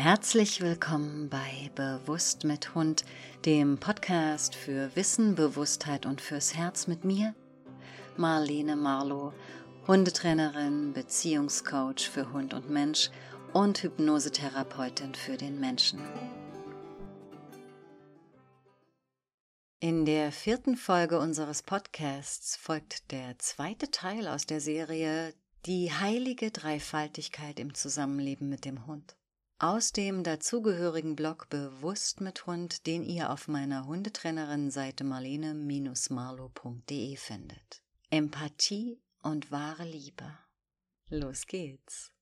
Herzlich willkommen bei Bewusst mit Hund, dem Podcast für Wissen, Bewusstheit und fürs Herz mit mir, Marlene Marlow, Hundetrainerin, Beziehungscoach für Hund und Mensch und Hypnosetherapeutin für den Menschen. In der vierten Folge unseres Podcasts folgt der zweite Teil aus der Serie Die heilige Dreifaltigkeit im Zusammenleben mit dem Hund aus dem dazugehörigen Blog Bewusst mit Hund, den ihr auf meiner Hundetrainerin-Seite marlene-marlo.de findet. Empathie und wahre Liebe. Los geht's.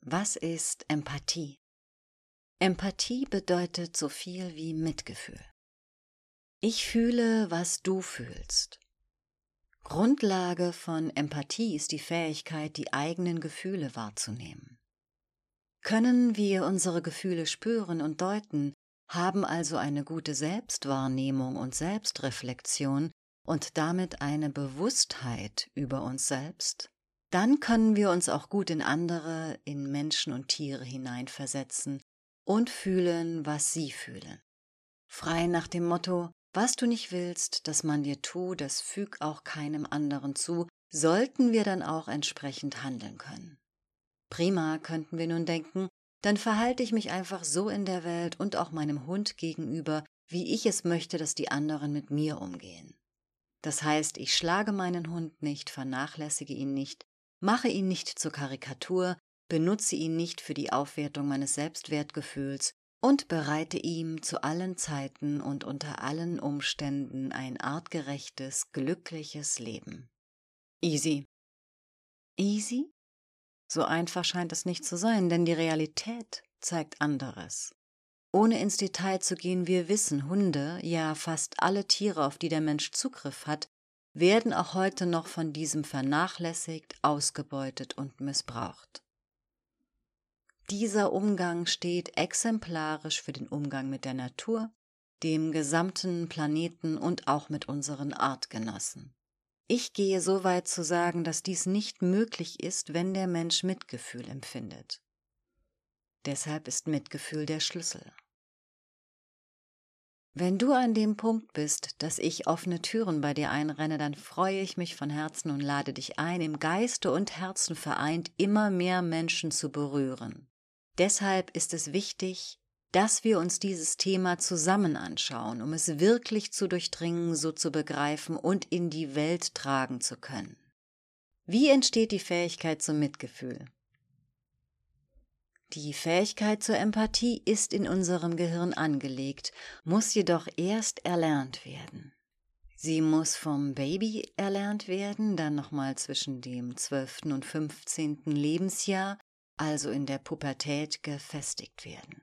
Was ist Empathie? Empathie bedeutet so viel wie Mitgefühl. Ich fühle, was du fühlst. Grundlage von Empathie ist die Fähigkeit, die eigenen Gefühle wahrzunehmen. Können wir unsere Gefühle spüren und deuten, haben also eine gute Selbstwahrnehmung und Selbstreflexion und damit eine Bewusstheit über uns selbst, dann können wir uns auch gut in andere, in Menschen und Tiere hineinversetzen und fühlen, was sie fühlen. Frei nach dem Motto, was du nicht willst, dass man dir tu, das füg auch keinem anderen zu, sollten wir dann auch entsprechend handeln können. Prima, könnten wir nun denken, dann verhalte ich mich einfach so in der Welt und auch meinem Hund gegenüber, wie ich es möchte, dass die anderen mit mir umgehen. Das heißt, ich schlage meinen Hund nicht, vernachlässige ihn nicht, mache ihn nicht zur Karikatur, benutze ihn nicht für die Aufwertung meines Selbstwertgefühls und bereite ihm zu allen Zeiten und unter allen Umständen ein artgerechtes, glückliches Leben. Easy. Easy? So einfach scheint es nicht zu sein, denn die Realität zeigt anderes. Ohne ins Detail zu gehen, wir wissen, Hunde, ja fast alle Tiere, auf die der Mensch Zugriff hat, werden auch heute noch von diesem vernachlässigt, ausgebeutet und missbraucht. Dieser Umgang steht exemplarisch für den Umgang mit der Natur, dem gesamten Planeten und auch mit unseren Artgenossen. Ich gehe so weit zu sagen, dass dies nicht möglich ist, wenn der Mensch Mitgefühl empfindet. Deshalb ist Mitgefühl der Schlüssel. Wenn du an dem Punkt bist, dass ich offene Türen bei dir einrenne, dann freue ich mich von Herzen und lade dich ein, im Geiste und Herzen vereint immer mehr Menschen zu berühren. Deshalb ist es wichtig, dass wir uns dieses Thema zusammen anschauen, um es wirklich zu durchdringen, so zu begreifen und in die Welt tragen zu können. Wie entsteht die Fähigkeit zum Mitgefühl? Die Fähigkeit zur Empathie ist in unserem Gehirn angelegt, muss jedoch erst erlernt werden. Sie muss vom Baby erlernt werden, dann nochmal zwischen dem zwölften und fünfzehnten Lebensjahr, also in der Pubertät, gefestigt werden.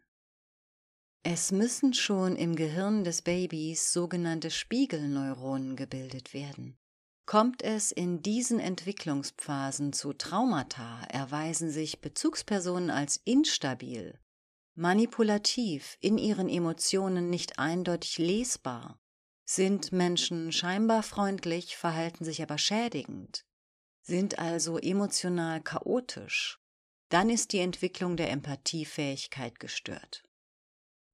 Es müssen schon im Gehirn des Babys sogenannte Spiegelneuronen gebildet werden. Kommt es in diesen Entwicklungsphasen zu Traumata, erweisen sich Bezugspersonen als instabil, manipulativ, in ihren Emotionen nicht eindeutig lesbar, sind Menschen scheinbar freundlich, verhalten sich aber schädigend, sind also emotional chaotisch, dann ist die Entwicklung der Empathiefähigkeit gestört.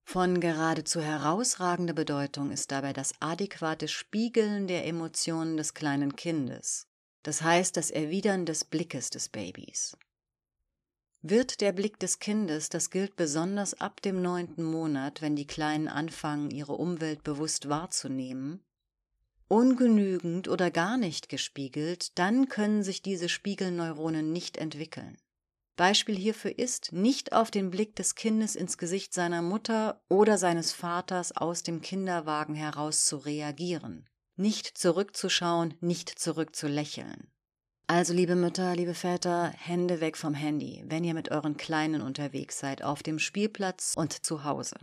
Von geradezu herausragender Bedeutung ist dabei das adäquate Spiegeln der Emotionen des kleinen Kindes, das heißt das Erwidern des Blickes des Babys. Wird der Blick des Kindes, das gilt besonders ab dem neunten Monat, wenn die Kleinen anfangen, ihre Umwelt bewusst wahrzunehmen, ungenügend oder gar nicht gespiegelt, dann können sich diese Spiegelneuronen nicht entwickeln. Beispiel hierfür ist, nicht auf den Blick des Kindes ins Gesicht seiner Mutter oder seines Vaters aus dem Kinderwagen heraus zu reagieren, nicht zurückzuschauen, nicht zurückzulächeln. Also, liebe Mütter, liebe Väter, Hände weg vom Handy, wenn ihr mit euren Kleinen unterwegs seid, auf dem Spielplatz und zu Hause.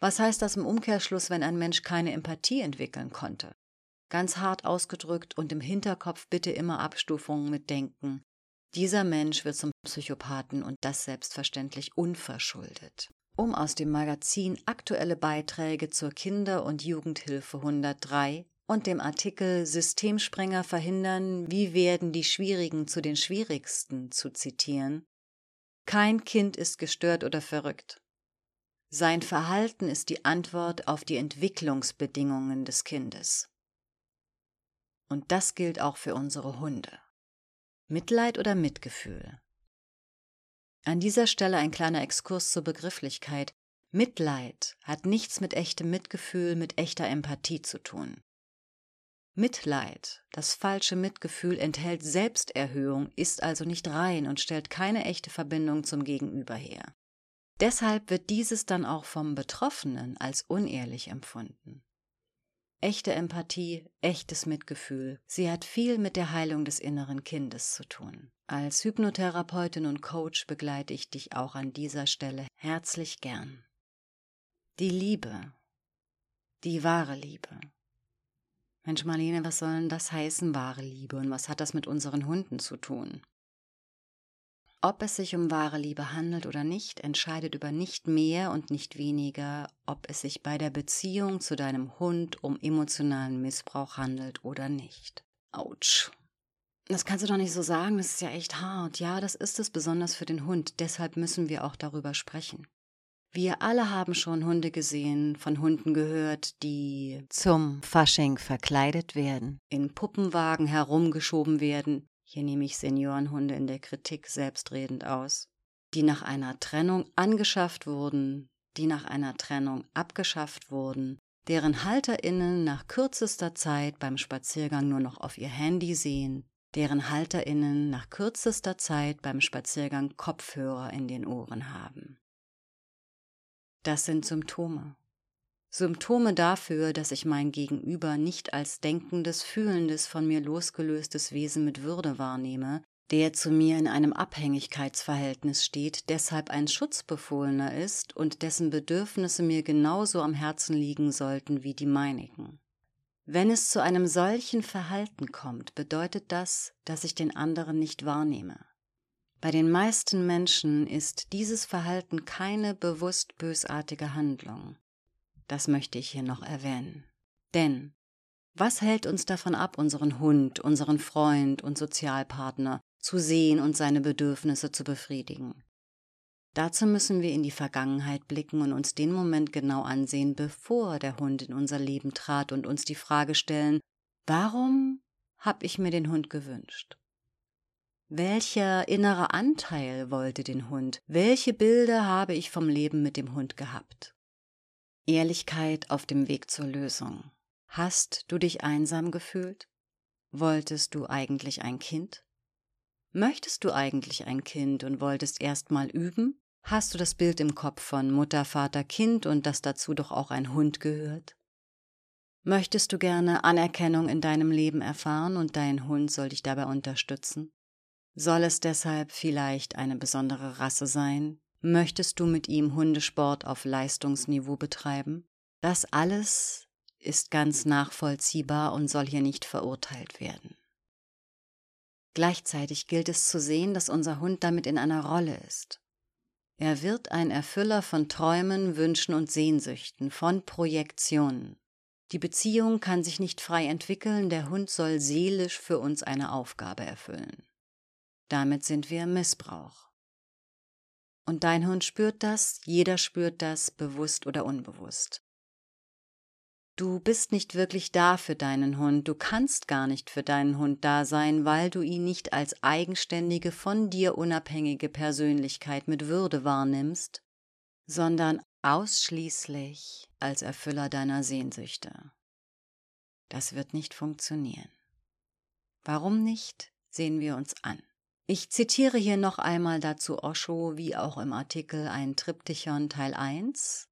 Was heißt das im Umkehrschluss, wenn ein Mensch keine Empathie entwickeln konnte? Ganz hart ausgedrückt und im Hinterkopf bitte immer Abstufungen mitdenken. Dieser Mensch wird zum Psychopathen und das selbstverständlich unverschuldet. Um aus dem Magazin aktuelle Beiträge zur Kinder- und Jugendhilfe 103 und dem Artikel Systemsprenger verhindern, wie werden die Schwierigen zu den Schwierigsten zu zitieren, Kein Kind ist gestört oder verrückt. Sein Verhalten ist die Antwort auf die Entwicklungsbedingungen des Kindes. Und das gilt auch für unsere Hunde. Mitleid oder Mitgefühl? An dieser Stelle ein kleiner Exkurs zur Begrifflichkeit. Mitleid hat nichts mit echtem Mitgefühl, mit echter Empathie zu tun. Mitleid, das falsche Mitgefühl enthält Selbsterhöhung, ist also nicht rein und stellt keine echte Verbindung zum Gegenüber her. Deshalb wird dieses dann auch vom Betroffenen als unehrlich empfunden. Echte Empathie, echtes Mitgefühl, sie hat viel mit der Heilung des inneren Kindes zu tun. Als Hypnotherapeutin und Coach begleite ich dich auch an dieser Stelle herzlich gern. Die Liebe, die wahre Liebe. Mensch, Marlene, was soll denn das heißen, wahre Liebe, und was hat das mit unseren Hunden zu tun? Ob es sich um wahre Liebe handelt oder nicht, entscheidet über nicht mehr und nicht weniger, ob es sich bei der Beziehung zu deinem Hund um emotionalen Missbrauch handelt oder nicht. Autsch. Das kannst du doch nicht so sagen, das ist ja echt hart. Ja, das ist es besonders für den Hund, deshalb müssen wir auch darüber sprechen. Wir alle haben schon Hunde gesehen, von Hunden gehört, die zum Fasching verkleidet werden, in Puppenwagen herumgeschoben werden, hier nehme ich Seniorenhunde in der Kritik selbstredend aus, die nach einer Trennung angeschafft wurden, die nach einer Trennung abgeschafft wurden, deren HalterInnen nach kürzester Zeit beim Spaziergang nur noch auf ihr Handy sehen, deren HalterInnen nach kürzester Zeit beim Spaziergang Kopfhörer in den Ohren haben. Das sind Symptome. Symptome dafür, dass ich mein Gegenüber nicht als denkendes, fühlendes, von mir losgelöstes Wesen mit Würde wahrnehme, der zu mir in einem Abhängigkeitsverhältnis steht, deshalb ein Schutzbefohlener ist und dessen Bedürfnisse mir genauso am Herzen liegen sollten wie die meinigen. Wenn es zu einem solchen Verhalten kommt, bedeutet das, dass ich den anderen nicht wahrnehme. Bei den meisten Menschen ist dieses Verhalten keine bewusst bösartige Handlung. Das möchte ich hier noch erwähnen. Denn was hält uns davon ab, unseren Hund, unseren Freund und Sozialpartner zu sehen und seine Bedürfnisse zu befriedigen? Dazu müssen wir in die Vergangenheit blicken und uns den Moment genau ansehen, bevor der Hund in unser Leben trat und uns die Frage stellen, warum habe ich mir den Hund gewünscht? Welcher innere Anteil wollte den Hund? Welche Bilder habe ich vom Leben mit dem Hund gehabt? Ehrlichkeit auf dem Weg zur Lösung. Hast du dich einsam gefühlt? Wolltest du eigentlich ein Kind? Möchtest du eigentlich ein Kind und wolltest erst mal üben? Hast du das Bild im Kopf von Mutter, Vater, Kind und dass dazu doch auch ein Hund gehört? Möchtest du gerne Anerkennung in deinem Leben erfahren und dein Hund soll dich dabei unterstützen? Soll es deshalb vielleicht eine besondere Rasse sein, Möchtest du mit ihm Hundesport auf Leistungsniveau betreiben? Das alles ist ganz nachvollziehbar und soll hier nicht verurteilt werden. Gleichzeitig gilt es zu sehen, dass unser Hund damit in einer Rolle ist. Er wird ein Erfüller von Träumen, Wünschen und Sehnsüchten, von Projektionen. Die Beziehung kann sich nicht frei entwickeln, der Hund soll seelisch für uns eine Aufgabe erfüllen. Damit sind wir im Missbrauch. Und dein Hund spürt das, jeder spürt das, bewusst oder unbewusst. Du bist nicht wirklich da für deinen Hund, du kannst gar nicht für deinen Hund da sein, weil du ihn nicht als eigenständige, von dir unabhängige Persönlichkeit mit Würde wahrnimmst, sondern ausschließlich als Erfüller deiner Sehnsüchte. Das wird nicht funktionieren. Warum nicht, sehen wir uns an. Ich zitiere hier noch einmal dazu Osho, wie auch im Artikel ein Triptychon Teil 1.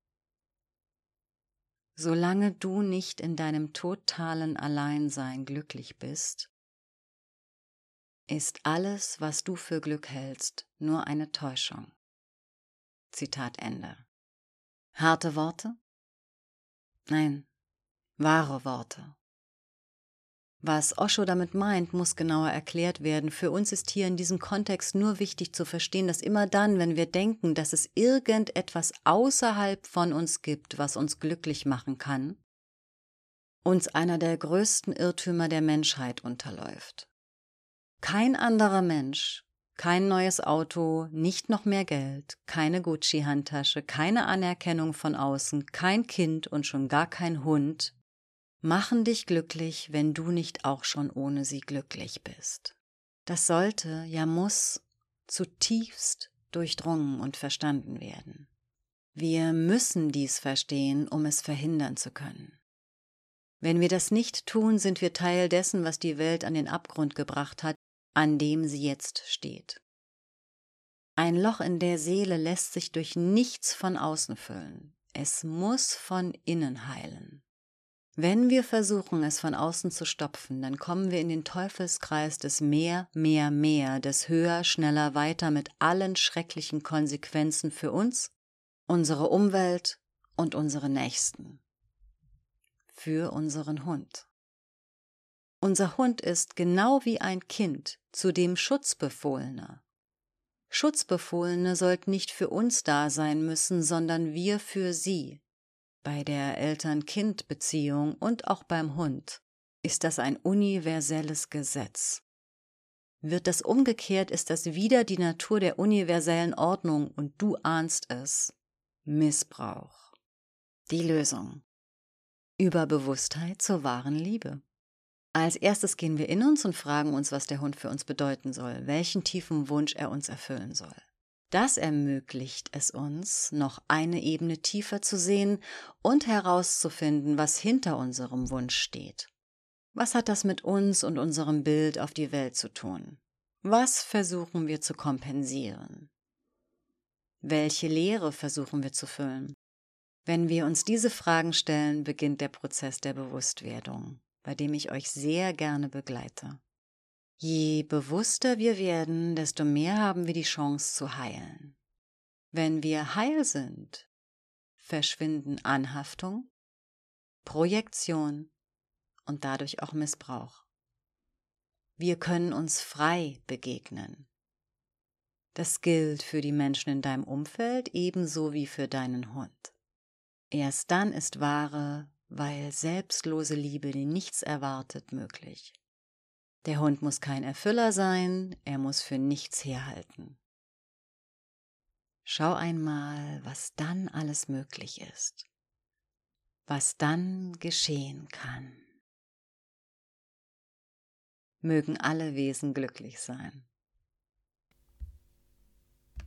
Solange du nicht in deinem totalen Alleinsein glücklich bist, ist alles, was du für Glück hältst, nur eine Täuschung. Zitat Ende. Harte Worte? Nein, wahre Worte. Was Osho damit meint, muss genauer erklärt werden. Für uns ist hier in diesem Kontext nur wichtig zu verstehen, dass immer dann, wenn wir denken, dass es irgendetwas außerhalb von uns gibt, was uns glücklich machen kann, uns einer der größten Irrtümer der Menschheit unterläuft. Kein anderer Mensch Kein neues Auto, nicht noch mehr Geld, keine Gucci-Handtasche, keine Anerkennung von außen, kein Kind und schon gar kein Hund machen dich glücklich, wenn du nicht auch schon ohne sie glücklich bist. Das sollte, ja muss, zutiefst durchdrungen und verstanden werden. Wir müssen dies verstehen, um es verhindern zu können. Wenn wir das nicht tun, sind wir Teil dessen, was die Welt an den Abgrund gebracht hat, an dem sie jetzt steht. Ein Loch in der Seele lässt sich durch nichts von außen füllen. Es muss von innen heilen. Wenn wir versuchen, es von außen zu stopfen, dann kommen wir in den Teufelskreis des mehr, mehr, mehr, des höher, schneller, weiter mit allen schrecklichen Konsequenzen für uns, unsere Umwelt und unsere Nächsten. Für unseren Hund. Unser Hund ist genau wie ein Kind, zudem Schutzbefohlener. Schutzbefohlene sollten nicht für uns da sein müssen, sondern wir für sie. Bei der Eltern-Kind-Beziehung und auch beim Hund ist das ein universelles Gesetz. Wird das umgekehrt, ist das wieder die Natur der universellen Ordnung und du ahnst es. Missbrauch. Die Lösung. Überbewusstheit zur wahren Liebe. Als erstes gehen wir in uns und fragen uns, was der Hund für uns bedeuten soll, welchen tiefen Wunsch er uns erfüllen soll. Das ermöglicht es uns, noch eine Ebene tiefer zu sehen und herauszufinden, was hinter unserem Wunsch steht. Was hat das mit uns und unserem Bild auf die Welt zu tun? Was versuchen wir zu kompensieren? Welche Lehre versuchen wir zu füllen? Wenn wir uns diese Fragen stellen, beginnt der Prozess der Bewusstwerdung bei dem ich euch sehr gerne begleite. Je bewusster wir werden, desto mehr haben wir die Chance zu heilen. Wenn wir heil sind, verschwinden Anhaftung, Projektion und dadurch auch Missbrauch. Wir können uns frei begegnen. Das gilt für die Menschen in deinem Umfeld ebenso wie für deinen Hund. Erst dann ist wahre weil selbstlose Liebe, die nichts erwartet, möglich. Der Hund muss kein Erfüller sein, er muss für nichts herhalten. Schau einmal, was dann alles möglich ist, was dann geschehen kann. Mögen alle Wesen glücklich sein.